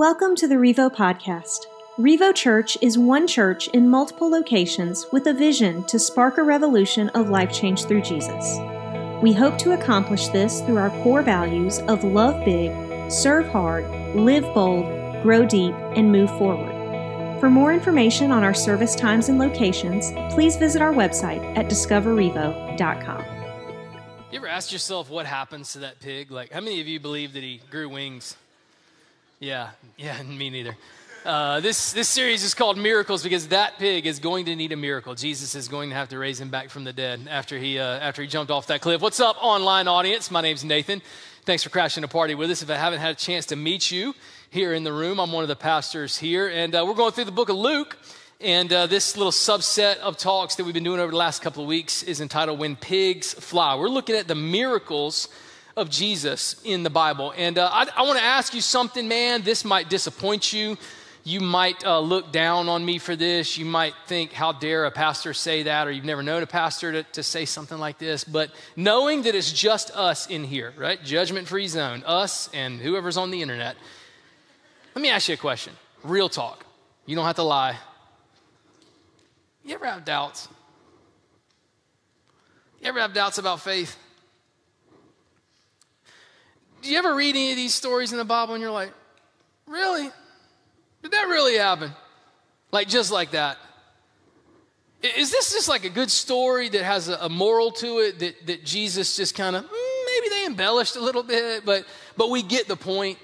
Welcome to the Revo Podcast. Revo Church is one church in multiple locations with a vision to spark a revolution of life change through Jesus. We hope to accomplish this through our core values of love big, serve hard, live bold, grow deep, and move forward. For more information on our service times and locations, please visit our website at discoverrevo.com. You ever ask yourself what happens to that pig? Like, how many of you believe that he grew wings? Yeah, yeah, me neither. Uh, this, this series is called Miracles because that pig is going to need a miracle. Jesus is going to have to raise him back from the dead after he, uh, after he jumped off that cliff. What's up, online audience? My name's Nathan. Thanks for crashing a party with us. If I haven't had a chance to meet you here in the room, I'm one of the pastors here. And uh, we're going through the book of Luke. And uh, this little subset of talks that we've been doing over the last couple of weeks is entitled When Pigs Fly. We're looking at the miracles of Jesus in the Bible. And uh, I, I want to ask you something, man. This might disappoint you. You might uh, look down on me for this. You might think, how dare a pastor say that? Or you've never known a pastor to, to say something like this. But knowing that it's just us in here, right? Judgment free zone, us and whoever's on the internet. Let me ask you a question. Real talk. You don't have to lie. You ever have doubts? You ever have doubts about faith? Do you ever read any of these stories in the Bible and you're like, really? Did that really happen? Like, just like that. Is this just like a good story that has a, moral to it that, that Jesus just kind of, mm, maybe they embellished a little bit, but, but we get the point?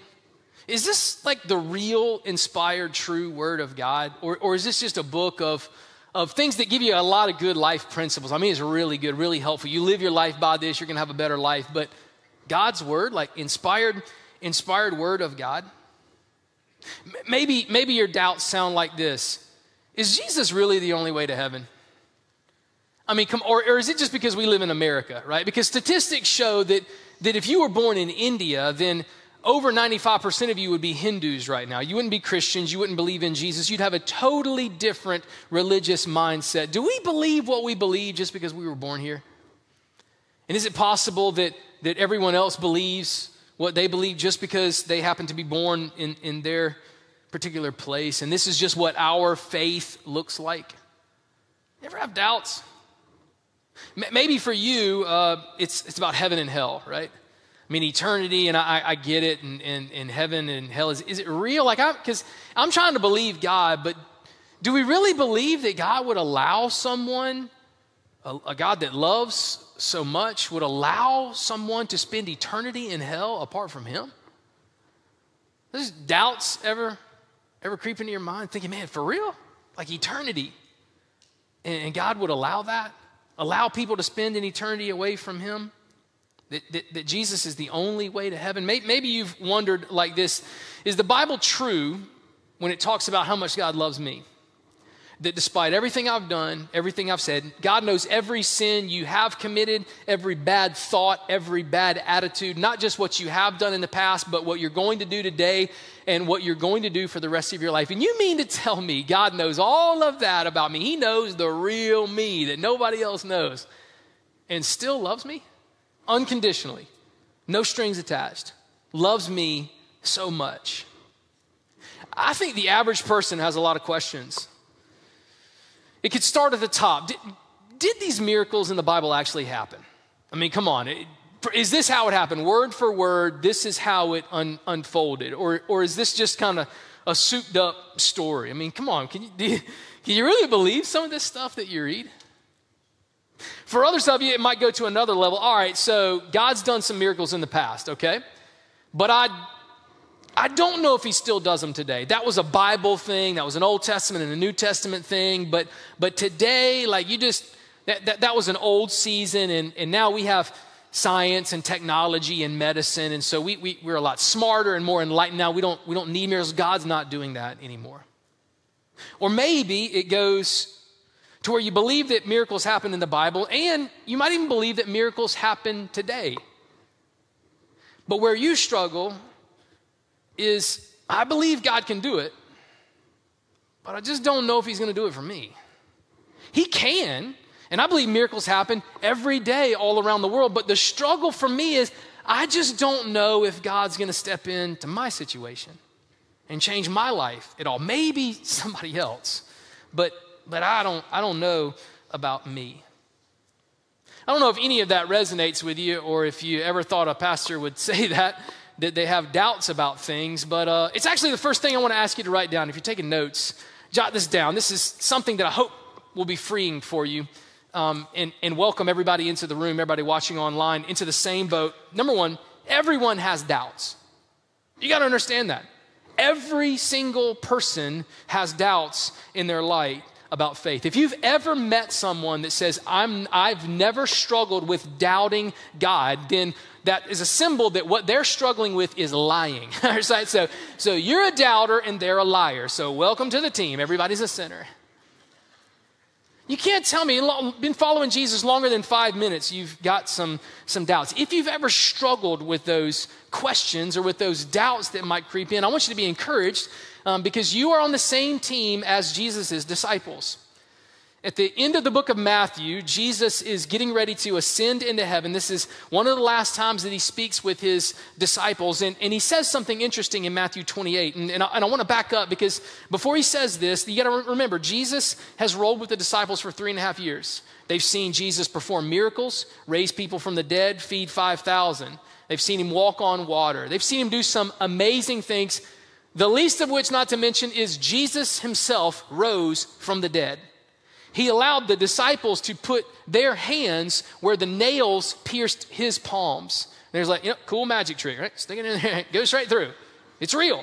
Is this like the real inspired, true word of God? Or, or is this just a book of, of things that give you a lot of good life principles? I mean, it's really good, really helpful. You live your life by this, you're going to have a better life. But God's word, like inspired, inspired word of God. Maybe, maybe your doubts sound like this Is Jesus really the only way to heaven? I mean, come, or, or is it just because we live in America, right? Because statistics show that, that if you were born in India, then over 95% of you would be Hindus right now. You wouldn't be Christians. You wouldn't believe in Jesus. You'd have a totally different religious mindset. Do we believe what we believe just because we were born here? And is it possible that that everyone else believes what they believe just because they happen to be born in, in their particular place. And this is just what our faith looks like. You ever have doubts? Maybe for you, uh, it's, it's about heaven and hell, right? I mean, eternity, and I, I get it, and, and, and heaven and hell. Is, is it real? Like, because I'm, because I'm trying to believe God, but do we really believe that God would allow someone, a, a God that loves so much would allow someone to spend eternity in hell apart from him? Does doubts ever ever creep into your mind thinking, man, for real? Like eternity. And, and God would allow that? Allow people to spend an eternity away from him? That, that, that, Jesus is the only way to heaven. Maybe you've wondered like this Is the Bible true when it talks about how much God loves me? That despite everything I've done, everything I've said, God knows every sin you have committed, every bad thought, every bad attitude, not just what you have done in the past, but what you're going to do today and what you're going to do for the rest of your life. And you mean to tell me God knows all of that about me? He knows the real me that nobody else knows and still loves me unconditionally, no strings attached, loves me so much. I think the average person has a lot of questions it could start at the top. Did, did these miracles in the Bible actually happen? I mean, come on. Is this how it happened? Word for word, this is how it un, unfolded? Or, or is this just kind of a souped up story? I mean, come on. Can you, you, can you really believe some of this stuff that you read? For others of you, it might go to another level. All right, so God's done some miracles in the past, okay? But I I don't know if he still does them today. That was a Bible thing, that was an Old Testament and a New Testament thing, but but today, like you just that, that, that was an old season, and, and now we have science and technology and medicine, and so we, we, we're a lot smarter and more enlightened now. We don't, we don't need miracles. God's not doing that anymore. Or maybe it goes to where you believe that miracles happen in the Bible, and you might even believe that miracles happen today. But where you struggle is I believe God can do it, but I just don't know if He's going to do it for me. He can, and I believe miracles happen every day all around the world, but the struggle for me is I just don't know if God's going to step into my situation. and change my life at all. Maybe somebody else, but, but I, don't, I don't know about me. I don't know if any of that resonates with you or if you ever thought a pastor would say that, that they have doubts about things, but uh, it's actually the first thing I want to ask you to write down. If you're taking notes, jot this down. This is something that I hope will be freeing for you. Um, and, and welcome everybody into the room, everybody watching online, into the same boat. Number one, everyone has doubts. You got to understand that. Every single person has doubts in their life about faith. If you've ever met someone that says, I'm, I've never struggled with doubting God, then that is a symbol that what they're struggling with is lying. so, so you're a doubter and they're a liar. So welcome to the team. Everybody's a sinner. You can't tell me, been following Jesus longer than five minutes, you've got some, some doubts. If you've ever struggled with those questions or with those doubts that might creep in, I want you to be encouraged um, because you are on the same team as Jesus' disciples. At the end of the book of Matthew, Jesus is getting ready to ascend into heaven. This is one of the last times that he speaks with his disciples. And, and he says something interesting in Matthew 28. And, and I, I want to back up because before he says this, you got to remember, Jesus has rolled with the disciples for three and a half years. They've seen Jesus perform miracles, raise people from the dead, feed 5,000. They've seen him walk on water. They've seen him do some amazing things, the least of which, not to mention, is Jesus himself rose from the dead he allowed the disciples to put their hands where the nails pierced his palms. And There's like, you know, cool magic trick, right? Stick it in there, goes straight through. It's real.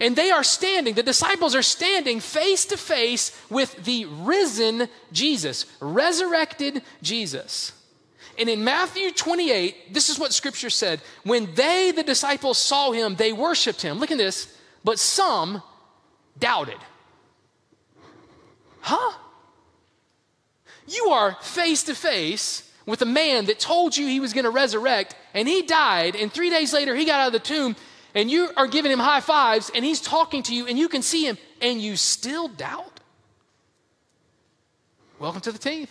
And they are standing, the disciples are standing face to face with the risen Jesus, resurrected Jesus. And in Matthew 28, this is what scripture said. When they, the disciples, saw him, they worshiped him. Look at this. But some doubted. Huh? You are face to face with a man that told you he was going to resurrect, and he died, and three days later he got out of the tomb, and you are giving him high fives, and he's talking to you, and you can see him, and you still doubt? Welcome to the team.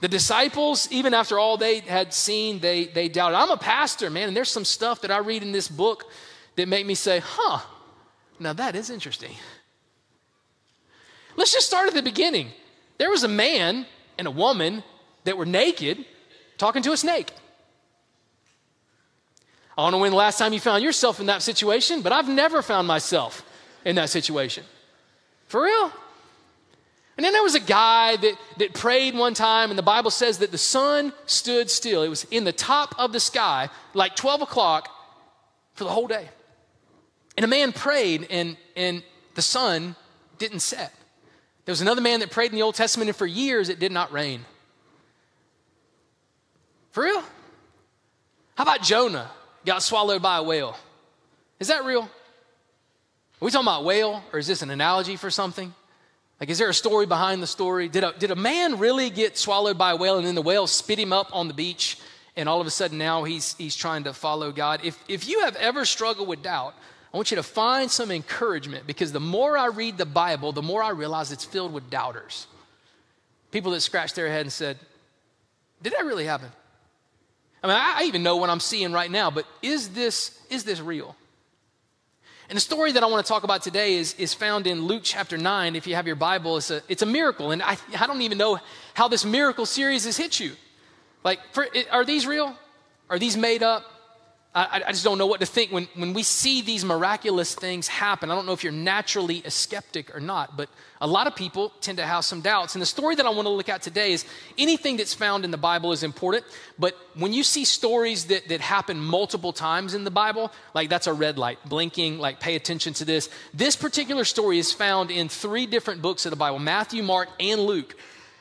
The disciples, even after all they had seen, they, they doubted. I'm a pastor, man, and there's some stuff that I read in this book that make me say, huh, now that is interesting. Let's just start at the beginning. There was a man and a woman that were naked talking to a snake. I don't know when the last time you found yourself in that situation, but I've never found myself in that situation. For real? And then there was a guy that, that prayed one time, and the Bible says that the sun stood still. It was in the top of the sky, like 12 o'clock, for the whole day. And a man prayed, and, and the sun didn't set. There was another man that prayed in the Old Testament, and for years it did not rain. For real? How about Jonah got swallowed by a whale? Is that real? Are we talking about whale, or is this an analogy for something? Like, is there a story behind the story? Did a, did a man really get swallowed by a whale and then the whale spit him up on the beach and all of a sudden now he's, he's trying to follow God? If, if you have ever struggled with doubt, I want you to find some encouragement because the more I read the Bible, the more I realize it's filled with doubters. People that scratch their head and said, Did that really happen? I mean, I even know what I'm seeing right now, but is this, is this real? And the story that I want to talk about today is, is found in Luke chapter 9. If you have your Bible, it's a, it's a miracle. And I, I don't even know how this miracle series has hit you. Like, for, are these real? Are these made up? I, I, just don't know what to think when, when we see these miraculous things happen. I don't know if you're naturally a skeptic or not, but a lot of people tend to have some doubts. And the story that I want to look at today is anything that's found in the Bible is important, but when you see stories that, that happen multiple times in the Bible, like that's a red light, blinking, like pay attention to this. This particular story is found in three different books of the Bible Matthew, Mark, and Luke.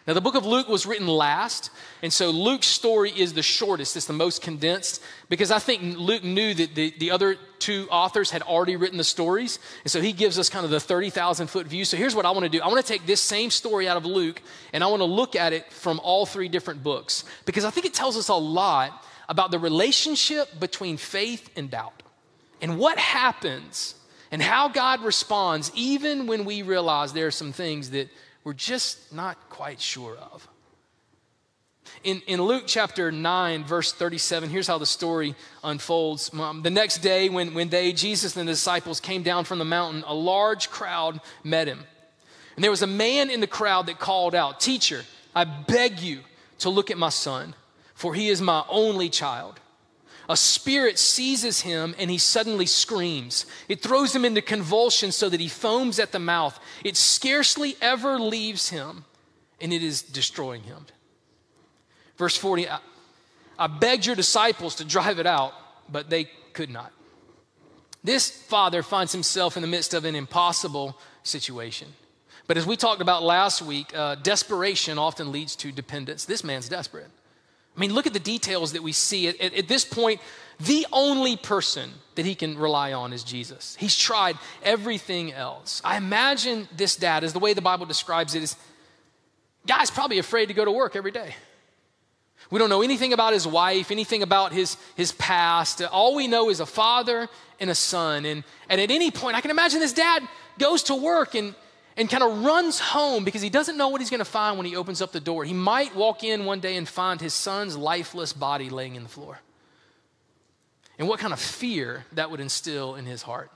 Now, the book of Luke was written last, and so Luke's story is the shortest, it's the most condensed, because I think Luke knew that the, the other two authors had already written the stories, and so he gives us kind of the 30,000 foot view. So here's what I want to do I want to take this same story out of Luke, and I want to look at it from all three different books, because I think it tells us a lot about the relationship between faith and doubt, and what happens, and how God responds, even when we realize there are some things that we're just not quite sure of. In, in Luke chapter 9, verse 37, here's how the story unfolds. Um, the next day, when, when they, Jesus and the disciples, came down from the mountain, a large crowd met him. And there was a man in the crowd that called out, Teacher, I beg you to look at my son, for he is my only child. A spirit seizes him and he suddenly screams. It throws him into convulsions so that he foams at the mouth. It scarcely ever leaves him and it is destroying him. Verse 40 I, begged your disciples to drive it out, but they could not. This father finds himself in the midst of an impossible situation. But as we talked about last week, uh, desperation often leads to dependence. This man's desperate. I mean, look at the details that we see. At, at, at, this point, the only person that he can rely on is Jesus. He's tried everything else. I imagine this dad, as the way the Bible describes it, is guy's probably afraid to go to work every day. We don't know anything about his wife, anything about his, his past. All we know is a father and a son. And, and at any point, I can imagine this dad goes to work and and kind of runs home because he doesn't know what he's going to find when he opens up the door. He might walk in one day and find his son's lifeless body laying in the floor. And what kind of fear that would instill in his heart.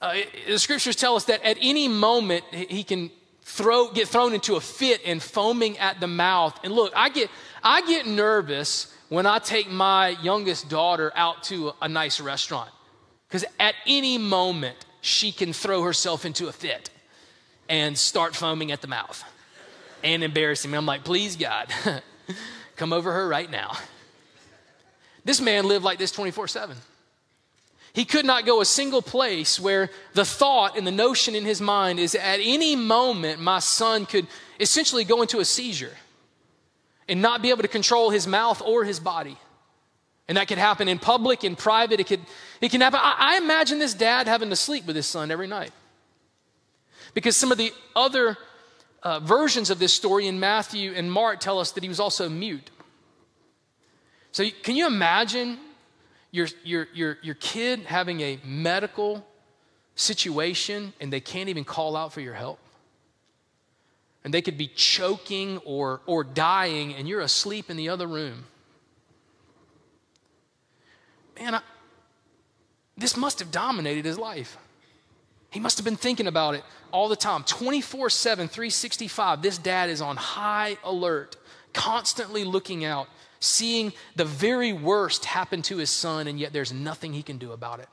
Uh, the scriptures tell us that at any moment he can throw, get thrown into a fit and foaming at the mouth. And look, I get, I get nervous when I take my youngest daughter out to a nice restaurant because at any moment she can throw herself into a fit and start foaming at the mouth and embarrassing me. I'm like, please, God, come over her right now. This man lived like this 24 7. He could not go a single place where the thought and the notion in his mind is at any moment my son could essentially go into a seizure and not be able to control his mouth or his body. And that could happen in public, in private. It, could, it can happen. I, I imagine this dad having to sleep with his son every night. Because some of the other uh, versions of this story in Matthew and Mark tell us that he was also mute. So, can you imagine your, your, your, your kid having a medical situation and they can't even call out for your help? And they could be choking or, or dying, and you're asleep in the other room man, I, this must have dominated his life. He must have been thinking about it all the time 24 7, 365. This dad is on high alert, constantly looking out, seeing the very worst happen to his son, and yet there's nothing he can do about it.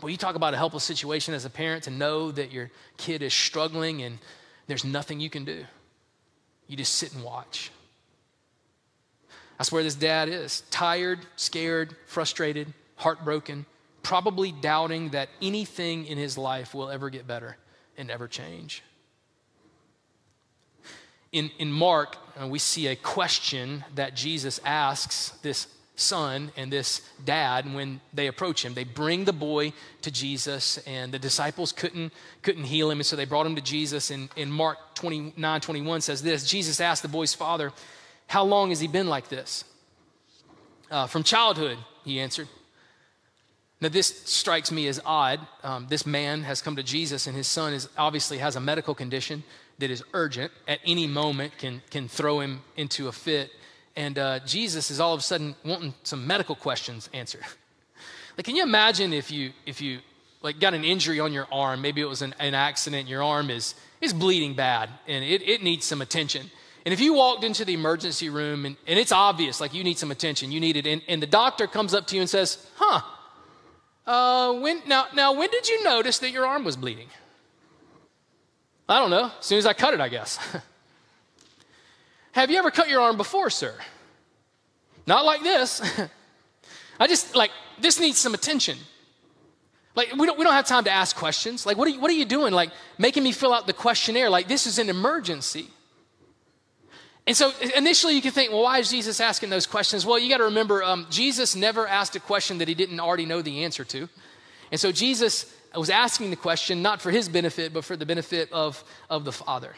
Well, you talk about a helpless situation as a parent to know that your kid is struggling and there's nothing you can do. You just sit and watch. That's where this dad is tired, scared, frustrated, heartbroken, probably doubting that anything in his life will ever get better and ever change. In, in Mark, uh, we see a question that Jesus asks this son and this dad when they approach him. They bring the boy to Jesus, and the disciples couldn't, couldn't heal him, and so they brought him to Jesus. And in Mark 29 21 says this Jesus asked the boy's father, How long has he been like this? Uh, from childhood, he answered. Now, this strikes me as odd. Um, this man has come to Jesus, and his son is obviously has a medical condition that is urgent. At any moment, can can throw him into a fit. And uh, Jesus is all of a sudden wanting some medical questions answered. like, can you imagine if you if you like got an injury on your arm? Maybe it was an, an accident. Your arm is is bleeding bad, and it, it needs some attention. And if you walked into the emergency room and, and it's obvious, like you need some attention, you need it, and, and the doctor comes up to you and says, "Huh." Uh, when, now, now, when did you notice that your arm was bleeding? I don't know. As soon as I cut it, I guess. Have you ever cut your arm before, sir? Not like this. I just, like, this needs some attention. Like, we don't, we don't have time to ask questions. Like, what are, you, what are you doing? Like, making me fill out the questionnaire. Like, this is an emergency. And so initially you can think, well, why is Jesus asking those questions? Well, you got to remember, um, Jesus never asked a question that he didn't already know the answer to. And so Jesus was asking the question not for his benefit, but for the benefit of, of the Father.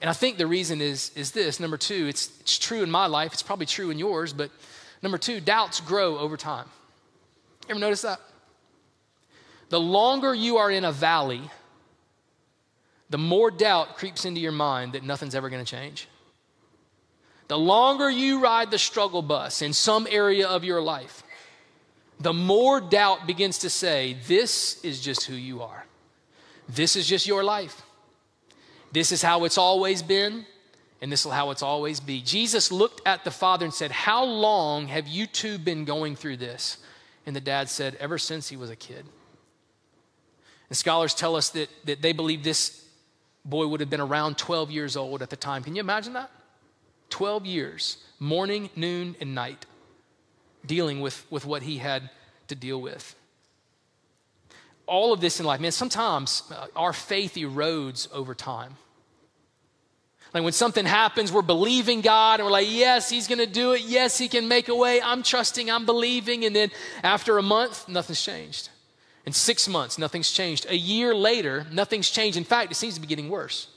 And I think the reason is, is this number two, it's, it's true in my life, it's probably true in yours, but number two, doubts grow over time. Ever notice that? The longer you are in a valley, the more doubt creeps into your mind that nothing's ever going to change. The longer you ride the struggle bus in some area of your life, the more doubt begins to say, This is just who you are. This is just your life. This is how it's always been, and this is how it's always be. Jesus looked at the father and said, How long have you two been going through this? And the dad said, Ever since he was a kid. And scholars tell us that, that they believe this boy would have been around 12 years old at the time. Can you imagine that? 12 years, morning, noon, and night, dealing with, with what he had to deal with. All of this in life, man, sometimes uh, our faith erodes over time. Like when something happens, we're believing God and we're like, yes, He's gonna do it. Yes, He can make a way. I'm trusting, I'm believing. And then after a month, nothing's changed. In six months, nothing's changed. A year later, nothing's changed. In fact, it seems to be getting worse.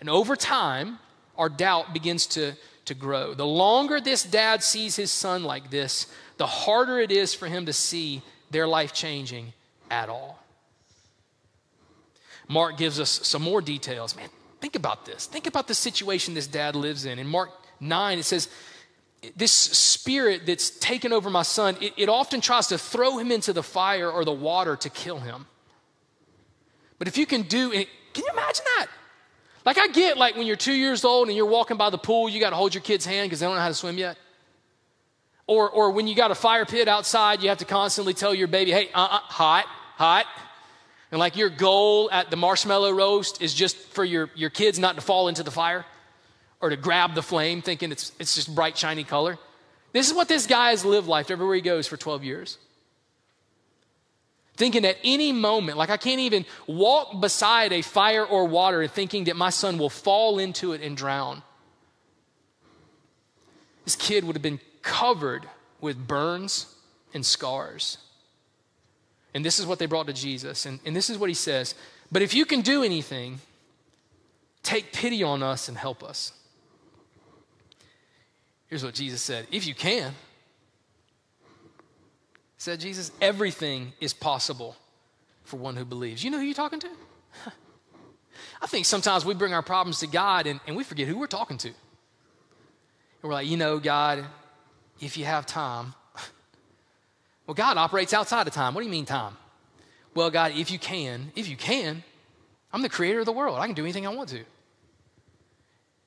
And over time, our doubt begins to, to grow. The longer this dad sees his son like this, the harder it is for him to see their life changing at all. Mark gives us some more details. Man, think about this. Think about the situation this dad lives in. In Mark 9, it says, This spirit that's taken over my son, it, it often tries to throw him into the fire or the water to kill him. But if you can do it, can you imagine that? Like I get like when you're two years old and you're walking by the pool, you got to hold your kid's hand because they don't know how to swim yet. Or, or when you got a fire pit outside, you have to constantly tell your baby, hey, uh-uh, hot, hot. And like your goal at the marshmallow roast is just for your, your kids not to fall into the fire or to grab the flame thinking it's, it's just bright, shiny color. This is what this guy has lived life everywhere he goes for 12 years. Thinking at any moment, like I can't even walk beside a fire or water and thinking that my son will fall into it and drown. This kid would have been covered with burns and scars. And this is what they brought to Jesus. And, and this is what he says But if you can do anything, take pity on us and help us. Here's what Jesus said If you can, said Jesus, everything is possible for one who believes. You know who you're talking to? I think sometimes we bring our problems to God and, and we forget who we're talking to. And we're like, you know, God, if you have time, well, God operates outside of time. What do you mean, time? Well, God, if you can, if you can, I'm the creator of the world. I can do anything I want to.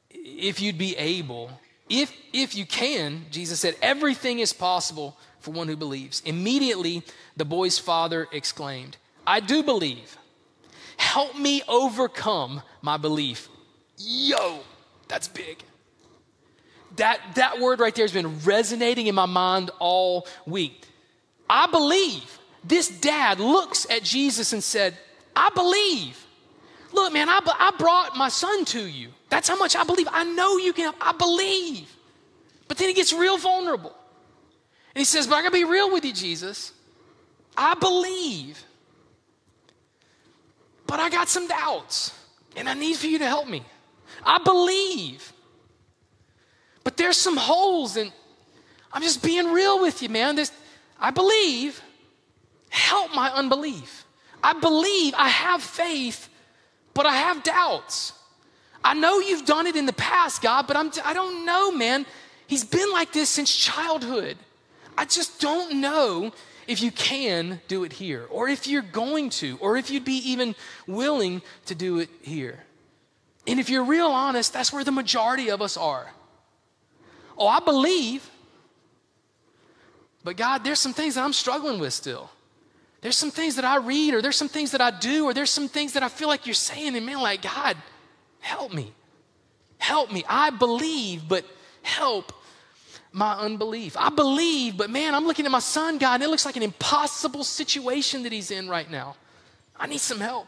If you'd be able, if if you can, Jesus said, everything is possible for one who believes. Immediately, the boy's father exclaimed, I do believe. Help me overcome my belief. Yo, that's big. That, that word right there has been resonating in my mind all week. I believe. This dad looks at Jesus and said, I believe. Look, man, I, I brought my son to you. That's how much I believe. I know you can, I believe. But then he gets real vulnerable. He says, But I gotta be real with you, Jesus. I believe. But I got some doubts. And I need for you to help me. I believe. But there's some holes, and I'm just being real with you, man. There's, I believe, help my unbelief. I believe, I have faith, but I have doubts. I know you've done it in the past, God, but I'm, I don't know, man. He's been like this since childhood. I just don't know if you can do it here, or if you're going to, or if you'd be even willing to do it here. And if you're real honest, that's where the majority of us are. Oh, I believe, but God, there's some things that I'm struggling with still. There's some things that I read, or there's some things that I do, or there's some things that I feel like you're saying, and man, like, God, help me. Help me. I believe, but help my unbelief. I believe, but man, I'm looking at my son, God, and it looks like an impossible situation that he's in right now. I need some help.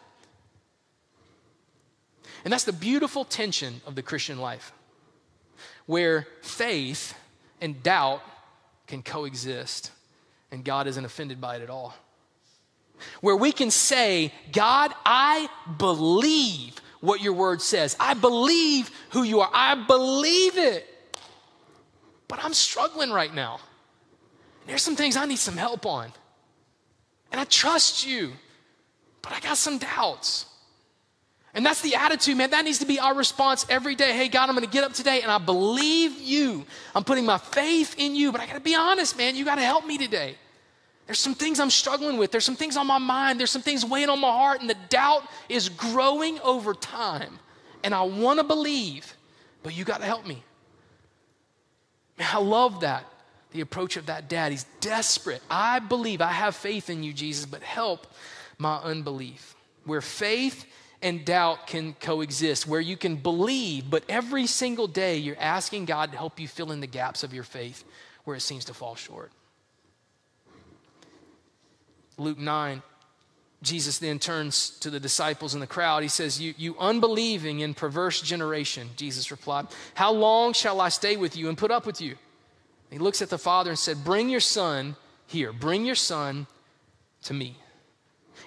And that's the beautiful tension of the Christian life, where faith and doubt can coexist, and God isn't offended by it at all. Where we can say, God, I believe what your word says. I believe who you are. I believe it. But I'm struggling right now. There's some things I need some help on. And I trust you, but I got some doubts. And that's the attitude, man. That needs to be our response every day. Hey, God, I'm going to get up today and I believe you. I'm putting my faith in you, but I got to be honest, man. You got to help me today. There's some things I'm struggling with. There's some things on my mind. There's some things weighing on my heart, and the doubt is growing over time. And I want to believe, but you got to help me. Man, I love that, the approach of that dad. He's desperate. I believe, I have faith in you, Jesus, but help my unbelief. Where faith and doubt can coexist, where you can believe, but every single day you're asking God to help you fill in the gaps of your faith where it seems to fall short. Luke 9, Jesus then turns to the disciples in the crowd. He says, You, you unbelieving and perverse generation, Jesus replied, How long shall I stay with you and put up with you? He looks at the father and said, Bring your son here, bring your son to me.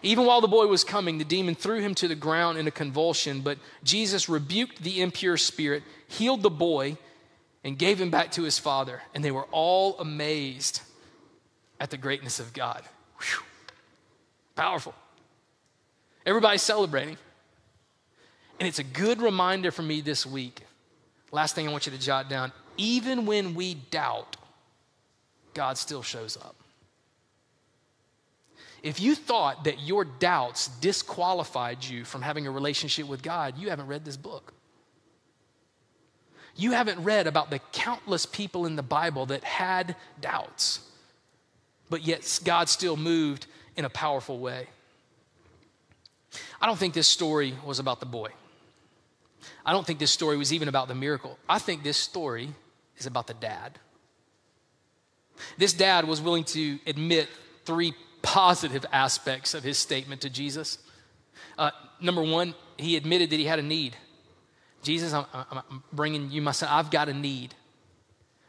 Even while the boy was coming, the demon threw him to the ground in a convulsion, but Jesus rebuked the impure spirit, healed the boy, and gave him back to his father. And they were all amazed at the greatness of God. Whew. Powerful. Everybody's celebrating. And it's a good reminder for me this week. Last thing I want you to jot down even when we doubt, God still shows up. If you thought that your doubts disqualified you from having a relationship with God, you haven't read this book. You haven't read about the countless people in the Bible that had doubts, but yet God still moved in a powerful way. I don't think this story was about the boy. I don't think this story was even about the miracle. I think this story is about the dad. This dad was willing to admit three positive aspects of his statement to Jesus. Uh, number one, he admitted that he had a need. Jesus, I'm, I'm bringing you my son. I've got a need.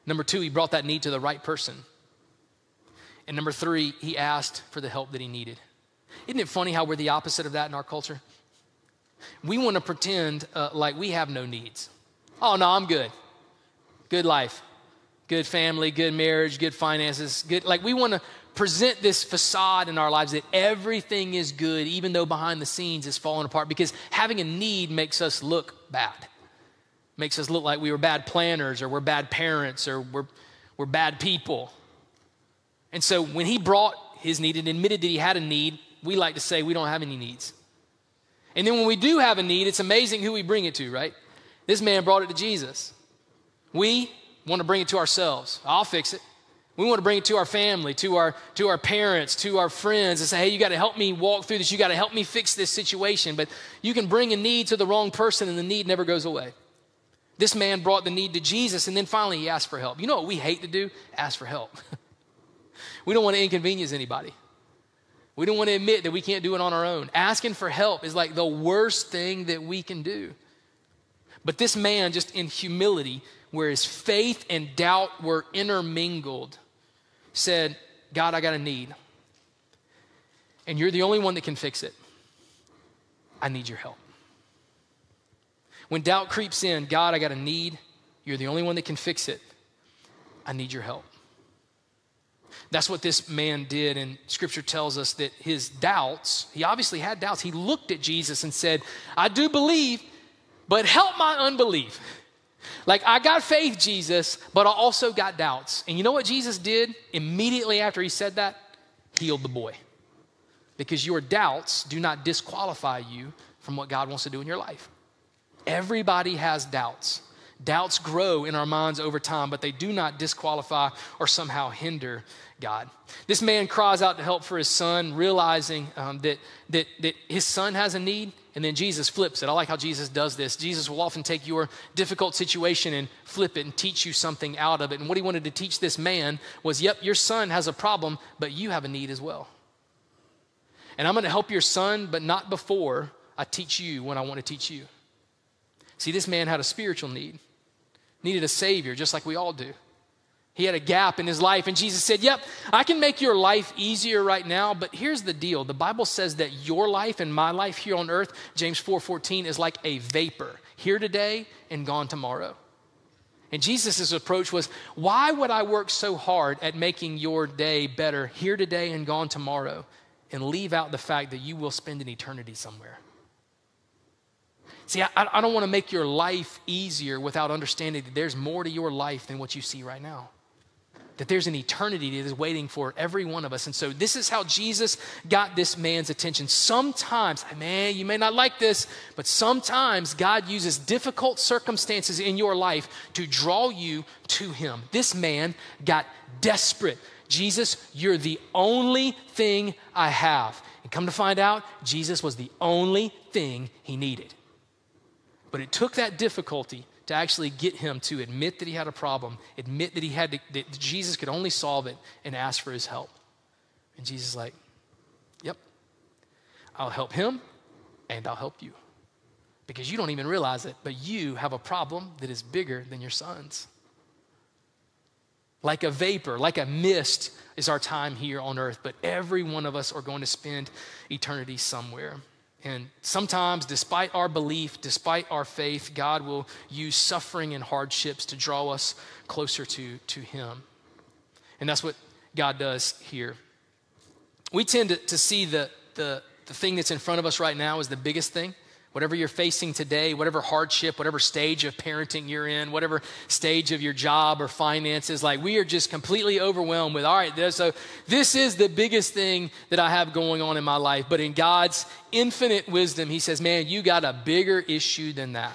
Number two, he brought that need to the right person. And number three, he asked for the help that he needed. Isn't it funny how we're the opposite of that in our culture? We want to pretend uh, like we have no needs. Oh, no, I'm good. Good life, good family, good marriage, good finances, good. Like we want to present this facade in our lives that everything is good, even though behind the scenes is falling apart, because having a need makes us look bad. Makes us look like we were bad planners or we're bad parents or we're, we're bad people. And so when he brought his need and admitted that he had a need, we like to say we don't have any needs. And then when we do have a need, it's amazing who we bring it to, right? This man brought it to Jesus. We want to bring it to ourselves. I'll fix it. We want to bring it to our family, to our, to our parents, to our friends, and say, hey, you got to help me walk through this. You got to help me fix this situation. But you can bring a need to the wrong person, and the need never goes away. This man brought the need to Jesus, and then finally he asked for help. You know what we hate to do? Ask for help. We don't want to inconvenience anybody. We don't want to admit that we can't do it on our own. Asking for help is like the worst thing that we can do. But this man, just in humility, where his faith and doubt were intermingled, said, God, I got a need. And you're the only one that can fix it. I need your help. When doubt creeps in, God, I got a need. You're the only one that can fix it. I need your help. That's what this man did, and scripture tells us that his doubts, he obviously had doubts. He looked at Jesus and said, I do believe, but help my unbelief. Like, I got faith, Jesus, but I also got doubts. And you know what Jesus did immediately after he said that? Healed the boy. Because your doubts do not disqualify you from what God wants to do in your life. Everybody has doubts. Doubts grow in our minds over time, but they do not disqualify or somehow hinder God. This man cries out to help for his son, realizing um, that, that, that his son has a need, and then Jesus flips it. I like how Jesus does this. Jesus will often take your difficult situation and flip it and teach you something out of it. And what he wanted to teach this man was yep, your son has a problem, but you have a need as well. And I'm going to help your son, but not before I teach you when I want to teach you. See, this man had a spiritual need, needed a savior, just like we all do. He had a gap in his life, and Jesus said, Yep, I can make your life easier right now, but here's the deal. The Bible says that your life and my life here on earth, James 4 14, is like a vapor, here today and gone tomorrow. And Jesus' approach was, Why would I work so hard at making your day better here today and gone tomorrow and leave out the fact that you will spend an eternity somewhere? See, I, I don't want to make your life easier without understanding that there's more to your life than what you see right now that there's an eternity that is waiting for every one of us. And so this is how Jesus got this man's attention. Sometimes, man, you may not like this, but sometimes God uses difficult circumstances in your life to draw you to him. This man got desperate. Jesus, you're the only thing I have. And come to find out, Jesus was the only thing he needed. But it took that difficulty to actually get him to admit that he had a problem, admit that he had to, that Jesus could only solve it, and ask for his help. And Jesus is like, Yep, I'll help him and I'll help you. Because you don't even realize it, but you have a problem that is bigger than your son's. Like a vapor, like a mist is our time here on earth, but every one of us are going to spend eternity somewhere. And sometimes, despite our belief, despite our faith, God will use suffering and hardships to draw us closer to, to Him. And that's what God does here. We tend to, to see the, the, the thing that's in front of us right now as the biggest thing whatever you're facing today, whatever hardship, whatever stage of parenting you're in, whatever stage of your job or finances, like we are just completely overwhelmed with, all right, so this is the biggest thing that I have going on in my life. But in God's infinite wisdom, He says, man, you got a bigger issue than that.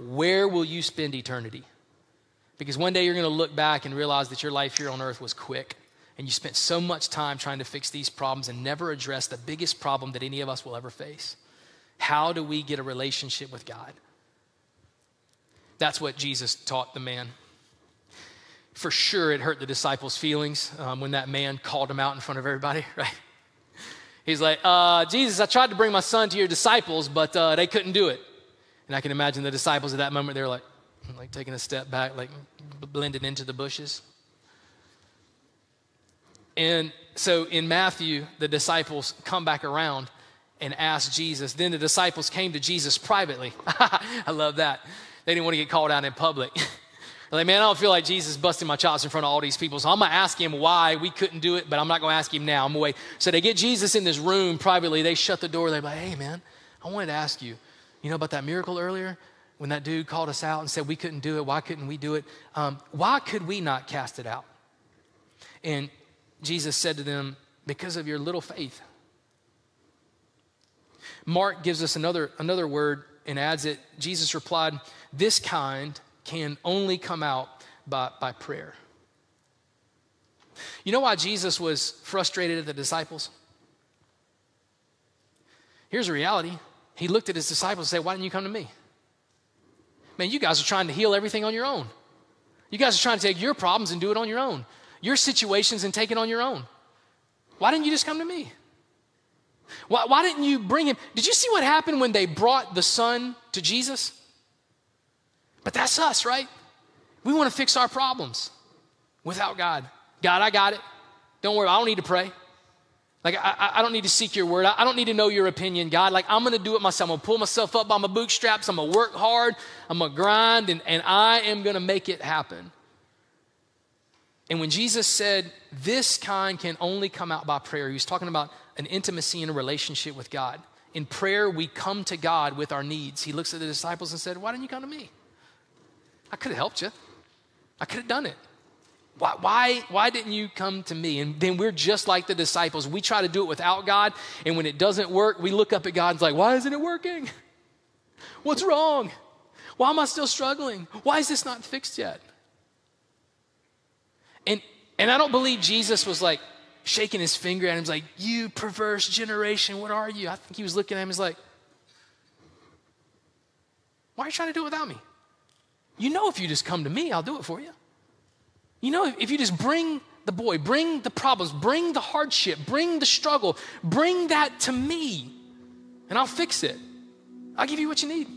Where will you spend eternity? Because one day you're going to look back and realize that your life here on earth was quick. And you spent so much time trying to fix these problems and never address the biggest problem that any of us will ever face. How do we get a relationship with God? That's what Jesus taught the man. For sure, it hurt the disciples' feelings um, when that man called him out in front of everybody, right? He's like, uh, Jesus, I tried to bring my son to your disciples, but uh, they couldn't do it. And I can imagine the disciples at that moment, they're like, like taking a step back, like blending into the bushes. And so in Matthew, the disciples come back around and asked Jesus. Then the disciples came to Jesus privately. I love that. They didn't want to get called out in public. like, man, I don't feel like Jesus busting my chops in front of all these people. So I'm going to ask him why we couldn't do it, but I'm not going to ask him now. I'm wait. So they get Jesus in this room privately. They shut the door. They're like, hey, man, I wanted to ask you, you know about that miracle earlier? When that dude called us out and said we couldn't do it, why couldn't we do it? Um, why could we not cast it out? And Jesus said to them, because of your little faith. Mark gives us another, another word and adds it. Jesus replied, This kind can only come out by, by prayer. You know why Jesus was frustrated at the disciples? Here's the reality. He looked at his disciples and said, Why didn't you come to me? Man, you guys are trying to heal everything on your own. You guys are trying to take your problems and do it on your own, your situations and take it on your own. Why didn't you just come to me? Why, why didn't you bring him? Did you see what happened when they brought the son to Jesus? But that's us, right? We want to fix our problems without God. God, I got it. Don't worry, I don't need to pray. Like, I, I don't need to seek your word. I, don't need to know your opinion, God. Like, I'm going to do it myself. I'm going to pull myself up by my bootstraps. I'm going to work hard. I'm going to grind, and, and I am going to make it happen. And when Jesus said, This kind can only come out by prayer, he was talking about an intimacy and a relationship with God. In prayer, we come to God with our needs. He looks at the disciples and said, Why didn't you come to me? I could have helped you, I could have done it. Why, why, why didn't you come to me? And then we're just like the disciples. We try to do it without God, and when it doesn't work, we look up at God and like, Why isn't it working? What's wrong? Why am I still struggling? Why is this not fixed yet? And, and I don't believe Jesus was like, shaking his finger at him, like, You perverse generation, what are you? I think he was looking at him, he's like, Why are you trying to do it without me? You know, if you just come to me, I'll do it for you. You know, if you just bring the boy, bring the problems, bring the hardship, bring the struggle, bring that to me, and I'll fix it. I'll give you what you need.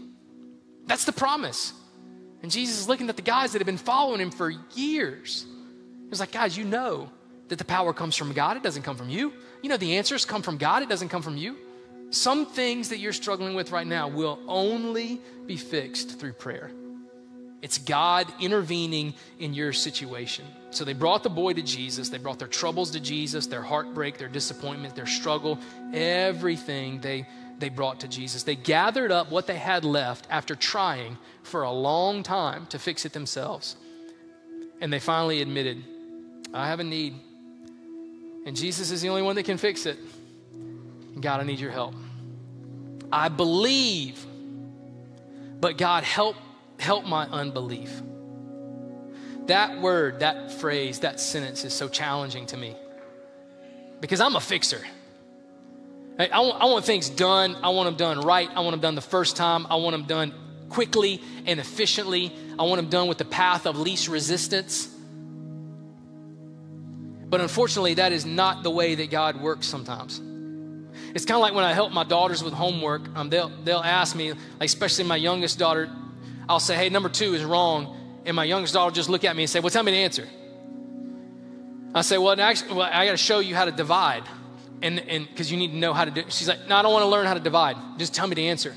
That's the promise. And Jesus is looking at the guys that have been following him for years. He's like, guys, you know that the power comes from God, it doesn't come from you. You know, the answers come from God, it doesn't come from you. Some things that you're struggling with right now will only be fixed through prayer. It's God intervening in your situation. So they brought the boy to Jesus. They brought their troubles to Jesus, their heartbreak, their disappointment, their struggle, everything. They, they brought to Jesus. They gathered up what they had left after trying for a long time to fix it themselves. And they finally admitted, I have a need. And Jesus is the only one that can fix it. God, I need your help. I believe, but God, help, help my unbelief. That word, that phrase, that sentence is so challenging to me because I'm a fixer. I want, I want things done. I want them done right. I want them done the first time. I want them done quickly and efficiently. I want them done with the path of least resistance. But unfortunately, that is not the way that God works sometimes. It's kind of like when I help my daughters with homework. Um, they'll, they'll ask me, like especially my youngest daughter, I'll say, hey, number two is wrong. And my youngest daughter just look at me and say, well, tell me the answer. I say, well, actually, well I got to show you how to divide and and because you need to know how to do she's like no i don't want to learn how to divide just tell me the answer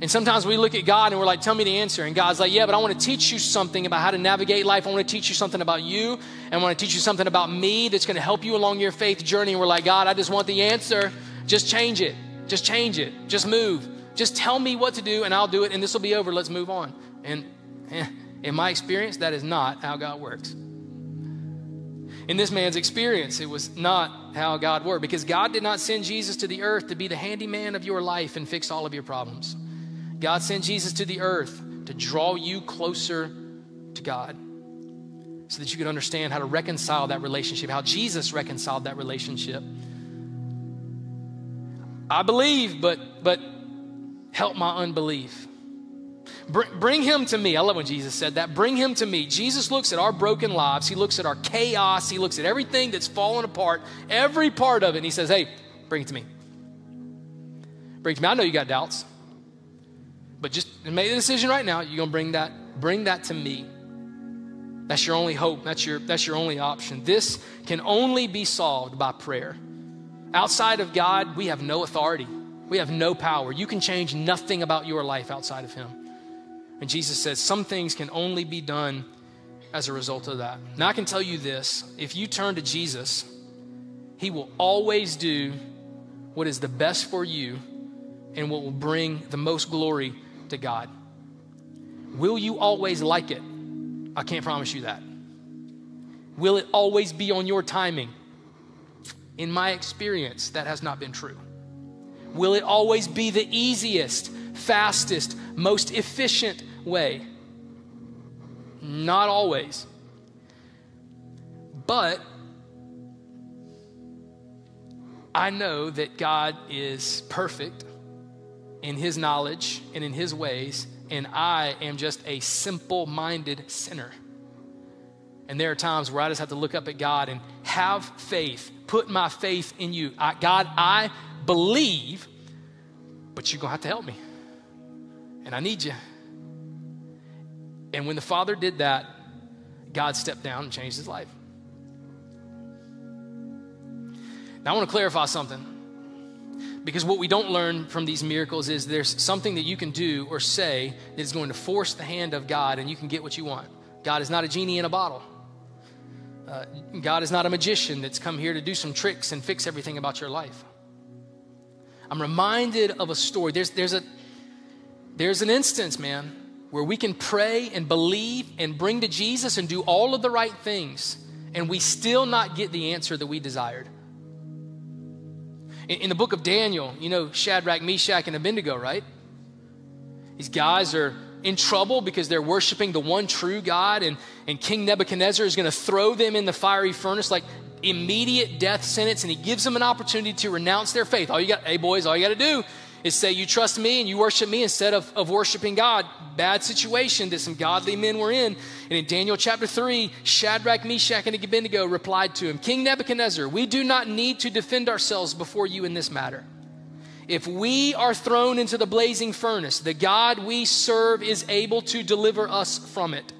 and sometimes we look at god and we're like tell me the answer. And god's like yeah but i want to teach you something about how to navigate life. I want to teach you something about you. And i want to teach you something about me that's going to help you along your faith journey. And we're like god i just want the answer. Just change it. Just change it. Just move. Just tell me what to do and i'll do it and this will be over. Let's move on. And eh, in my experience that is not how god works. In this man's experience, it was not how God worked because God did not send Jesus to the earth to be the handyman of your life and fix all of your problems. God sent Jesus to the earth to draw you closer to God so that you could understand how to reconcile that relationship, how Jesus reconciled that relationship. I believe, but but help my unbelief. Bring him to me. I love when Jesus said that. Bring him to me. Jesus looks at our broken lives. He looks at our chaos. He looks at everything that's fallen apart, every part of it. And he says, Hey, bring it to me. Bring it to me. I know you got doubts, but just make the decision right now. You're to bring that, bring that to me. That's your only hope. That's your, that's your only option. This can only be solved by prayer. Outside of God, we have no authority. We have no power. You can change nothing about your life outside of Him. And Jesus says some things can only be done as a result of that. Now, I can tell you this if you turn to Jesus, He will always do what is the best for you and what will bring the most glory to God. Will you always like it? I can't promise you that. Will it always be on your timing? In my experience, that has not been true. Will it always be the easiest, fastest, most efficient way? Not always. But I know that God is perfect in his knowledge and in his ways, and I am just a simple minded sinner. And there are times where I just have to look up at God and have faith, put my faith in you. I, God, I believe, but you're going to have to help me and I need you. And when the father did that, God stepped down and changed his life. Now, I want to clarify something. Because what we don't learn from these miracles is there's something that you can do or say that is going to force the hand of God and you can get what you want. God is not a genie in a bottle. Uh, God is not a magician that's come here to do some tricks and fix everything about your life. I'm reminded of a story. There's, there's a, there's an instance, man, where we can pray and believe and bring to Jesus and do all of the right things, and we still not get the answer that we desired. In, the book of Daniel, you know Shadrach, Meshach, and Abednego, right? These guys are in trouble because they're worshiping the one true God, and, and King Nebuchadnezzar is going to throw them in the fiery furnace like immediate death sentence, and he gives them an opportunity to renounce their faith. All you got, hey boys, all you got to do is say you trust me and you worship me instead of, of worshiping God. Bad situation that some godly men were in. And in Daniel chapter 3, Shadrach, Meshach, and Abednego replied to him King Nebuchadnezzar, we do not need to defend ourselves before you in this matter. If we are thrown into the blazing furnace, the God we serve is able to deliver us from it.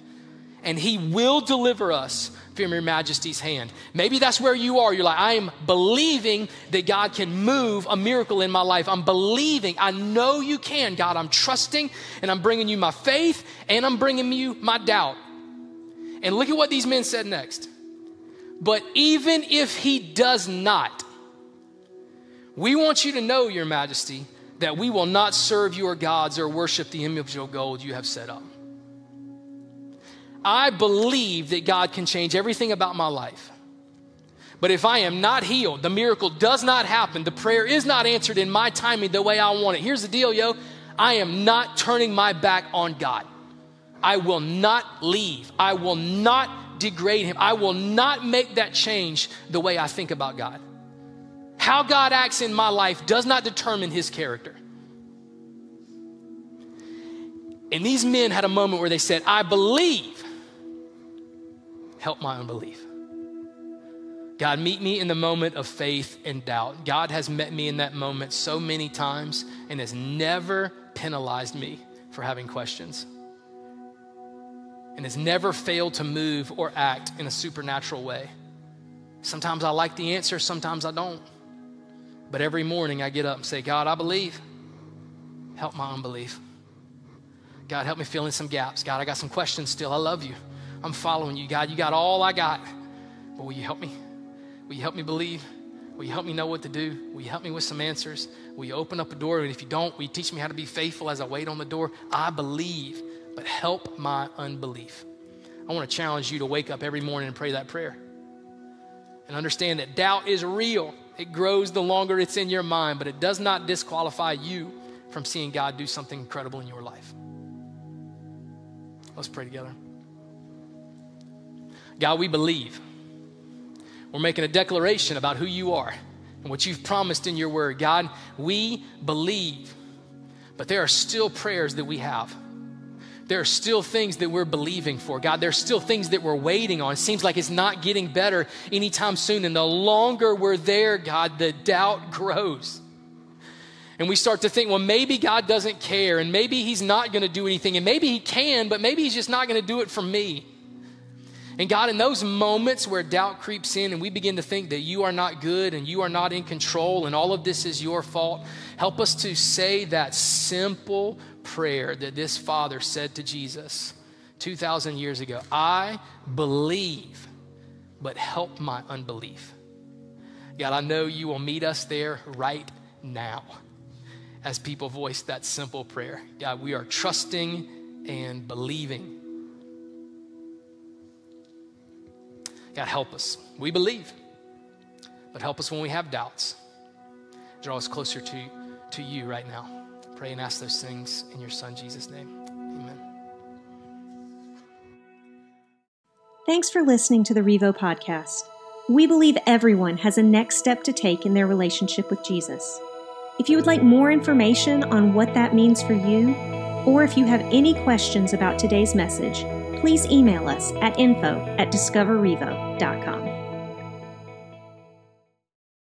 And he will deliver us from your majesty's hand. Maybe that's where you are. You're like, I am believing that God can move a miracle in my life. I'm believing. I know you can, God. I'm trusting and I'm bringing you my faith and I'm bringing you my doubt. And look at what these men said next. But even if he does not, We want you to know, Your Majesty, that we will not serve your gods or worship the image of gold you have set up. I believe that God can change everything about my life. But if I am not healed, the miracle does not happen, the prayer is not answered in my timing the way I want it. Here's the deal, yo I am not turning my back on God. I will not leave. I will not degrade him. I will not make that change the way I think about God. How God acts in my life does not determine his character. And these men had a moment where they said, I believe. Help my unbelief. God, meet me in the moment of faith and doubt. God has met me in that moment so many times and has never penalized me for having questions and has never failed to move or act in a supernatural way. Sometimes I like the answer, sometimes I don't. But every morning I get up and say, God, I believe. Help my unbelief. God, help me fill in some gaps. God, I got some questions still. I love you. I'm following you. God, you got all I got. But will you help me? Will you help me believe? Will you help me know what to do? Will you help me with some answers? Will you open up a door? And if you don't, will you teach me how to be faithful as I wait on the door? I believe, but help my unbelief. I want to challenge you to wake up every morning and pray that prayer. And understand that doubt is real. It grows the longer it's in your mind, but it does not disqualify you from seeing God do something incredible in your life. Let's pray together. God, we believe. We're making a declaration about who you are and what you've promised in your word. God, we believe, but there are still prayers that we have. There are still things that we're believing for. God, there's still things that we're waiting on. It seems like it's not getting better anytime soon. And the longer we're there, God, the doubt grows. And we start to think, well, maybe God doesn't care, and maybe He's not going to do anything, and maybe He can, but maybe He's just not going to do it for me. And God, in those moments where doubt creeps in and we begin to think that you are not good and you are not in control and all of this is your fault, help us to say that simple prayer that this father said to Jesus 2,000 years ago I believe, but help my unbelief. God, I know you will meet us there right now as people voice that simple prayer. God, we are trusting and believing. God, help us. We believe, but help us when we have doubts. Draw us closer to, to you right now. Pray and ask those things in your Son, Jesus' name. Amen. Thanks for listening to the Revo podcast. We believe everyone has a next step to take in their relationship with Jesus. If you would like more information on what that means for you, or if you have any questions about today's message, please email us at info at discoverrevo.com.